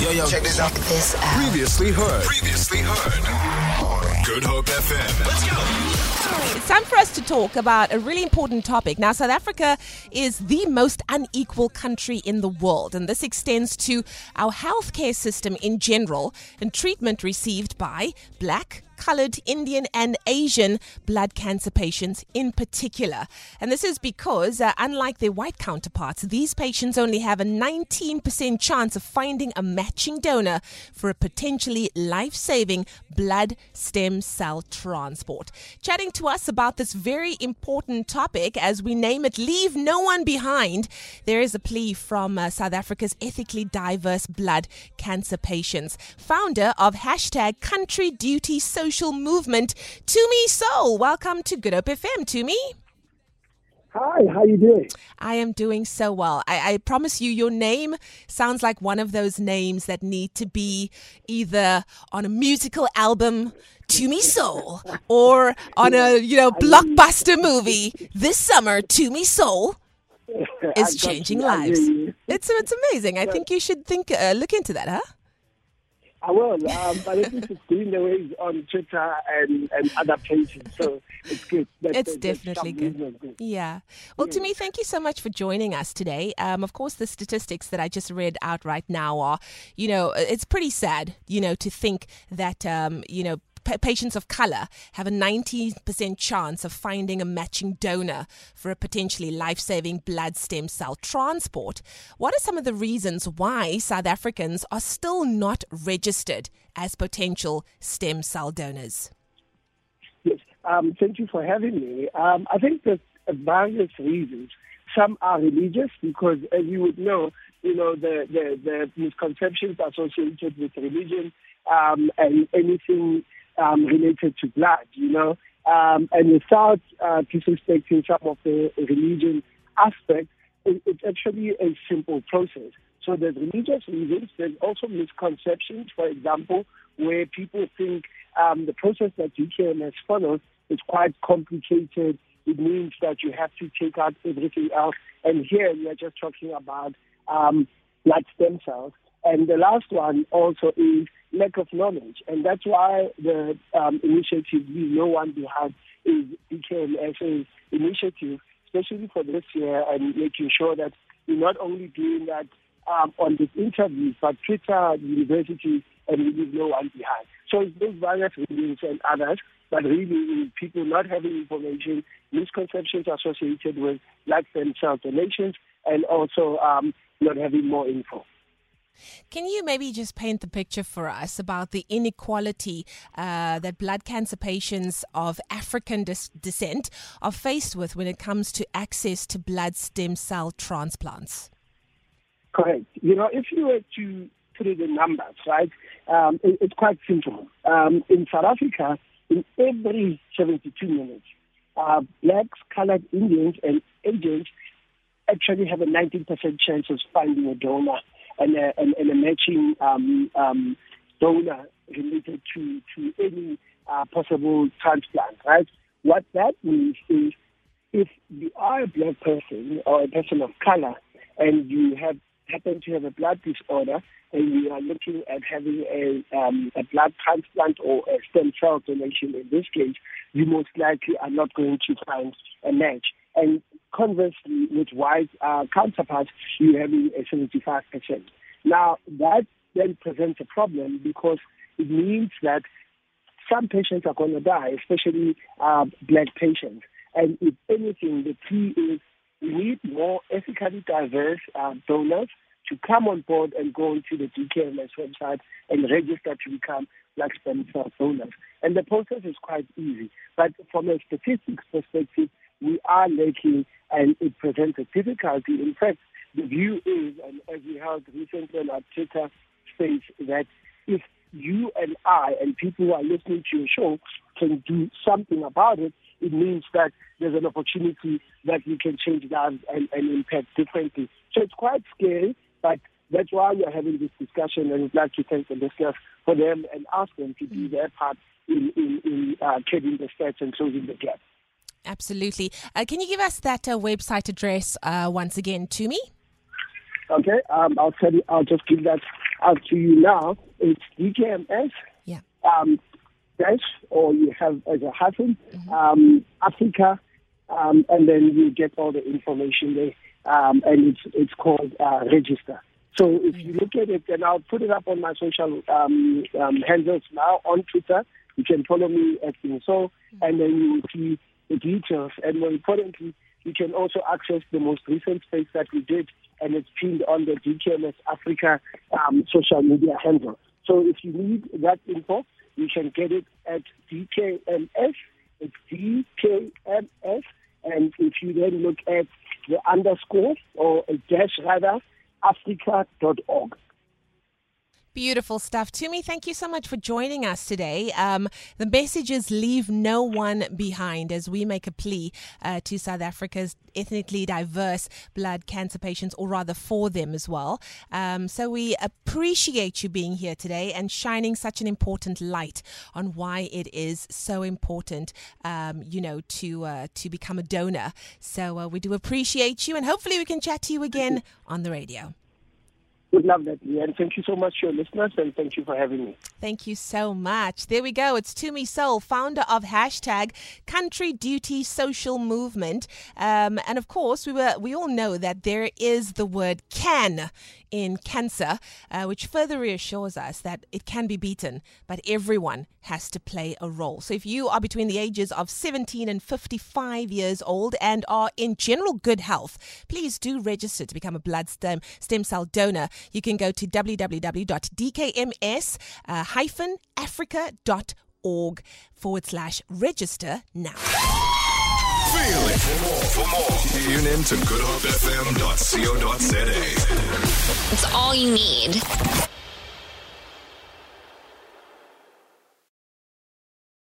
Yo, yo, check this out. This out. Previously heard. Previously heard. Good Hope FM. Let's go. It's time for us to talk about a really important topic. Now, South Africa is the most unequal country in the world, and this extends to our healthcare system in general and treatment received by black, colored, Indian, and Asian blood cancer patients in particular. And this is because, uh, unlike their white counterparts, these patients only have a 19% chance of finding a matching donor for a potentially life saving blood stem cell transport. Chatting to us about this very important topic, as we name it, Leave No One Behind, there is a plea from uh, South Africa's ethically diverse blood cancer patients, founder of hashtag Country Duty Social Movement, Tumi Sole. Welcome to Good Hope FM, Tumi. Hi, how you doing? I am doing so well. I, I, promise you, your name sounds like one of those names that need to be either on a musical album, To Me Soul, or on a you know blockbuster movie this summer. To Me Soul is changing lives. It's it's amazing. I think you should think uh, look into that, huh? I will, um, but at least it's doing the ways on Twitter and, and other places, so it's good. It's definitely good. good. Yeah. Well, yeah. Tumi, thank you so much for joining us today. Um, of course, the statistics that I just read out right now are, you know, it's pretty sad, you know, to think that, um, you know, patients of color have a 90% chance of finding a matching donor for a potentially life saving blood stem cell transport. What are some of the reasons why South Africans are still not registered as potential stem cell donors? Yes, um, thank you for having me. Um, I think there's various reasons. Some are religious because, as you would know, you know the, the, the misconceptions associated with religion um, and anything um, related to blood, you know, um, and without uh, disrespecting some of the religion aspect, it, it's actually a simple process. So there's religious reasons. There's also misconceptions, for example, where people think um, the process that DKMS follows is quite complicated. It means that you have to take out everything else. And here we are just talking about um, blood stem cells. And the last one also is lack of knowledge. And that's why the um, initiative Leave No One Behind is became as an initiative, especially for this year, and making sure that we're not only doing that um, on these interviews, but Twitter, university, and we leave no one behind. So it's those various reasons and others, but really people not having information, misconceptions associated with life and self donations, and also um, not having more info. Can you maybe just paint the picture for us about the inequality uh, that blood cancer patients of African descent are faced with when it comes to access to blood stem cell transplants? Correct. You know, if you were to put it in numbers, right, um, it, it's quite simple. Um, in South Africa, in every 72 minutes, uh, blacks, colored Indians, and Asians actually have a 19% chance of finding a donor and a, and, and a matching um, um, donor related to, to any uh, possible transplant, right? What that means is if you are a black person or a person of color and you have happen to have a blood disorder and you are looking at having a, um, a blood transplant or a stem cell donation in this case, you most likely are not going to find a match. And conversely, with white uh, counterparts, you're having a 75%. Now, that then presents a problem because it means that some patients are going to die, especially uh, black patients. And if anything, the key is we need more ethically diverse uh, donors to come on board and go into the DKMS website and register to become black stem cell donors. And the process is quite easy. But from a statistics perspective, we are lacking and it presents a difficulty. In fact, the view is, and as we heard recently on our Twitter space, that if you and I and people who are listening to your show can do something about it, it means that there's an opportunity that we can change lives and, and impact differently. So it's quite scary, but that's why we are having this discussion, and we'd like to thank the listeners for them and ask them to do their part in, in, in uh, the stats and closing the gap. Absolutely. Uh, can you give us that uh, website address uh, once again Tumi? Okay, um, I'll tell you. I'll just give that out to you now. It's DKMS. Yeah. Um, dash, or you have as a hyphen, um, Africa, um, and then you get all the information there. Um, and it's it's called uh, register. So if you look at it, and I'll put it up on my social um, um, handles now on Twitter. You can follow me at so, and then you will see details. And more importantly, you can also access the most recent space that we did, and it's pinned on the DKMS Africa um, social media handle. So if you need that info, you can get it at DKMS. It's DKMS. And if you then look at the underscore or a dash rather, africa.org. Beautiful stuff. Tumi, thank you so much for joining us today. Um, the message is leave no one behind as we make a plea uh, to South Africa's ethnically diverse blood cancer patients, or rather for them as well. Um, so we appreciate you being here today and shining such an important light on why it is so important, um, you know, to uh, to become a donor. So uh, we do appreciate you, and hopefully we can chat to you again on the radio. Would love that, and thank you so much, your listeners, and thank you for having me. Thank you so much. There we go. It's Tumi Sole, founder of hashtag Country Duty Social Movement, um, and of course, we were we all know that there is the word "can" in cancer, uh, which further reassures us that it can be beaten, but everyone has to play a role. So if you are between the ages of 17 and 55 years old and are in general good health, please do register to become a blood stem stem cell donor you can go to www.dkms-africa.org forward slash register now. Feel it. For more, for more, tune in to goodhopefm.co.za. It's all you need.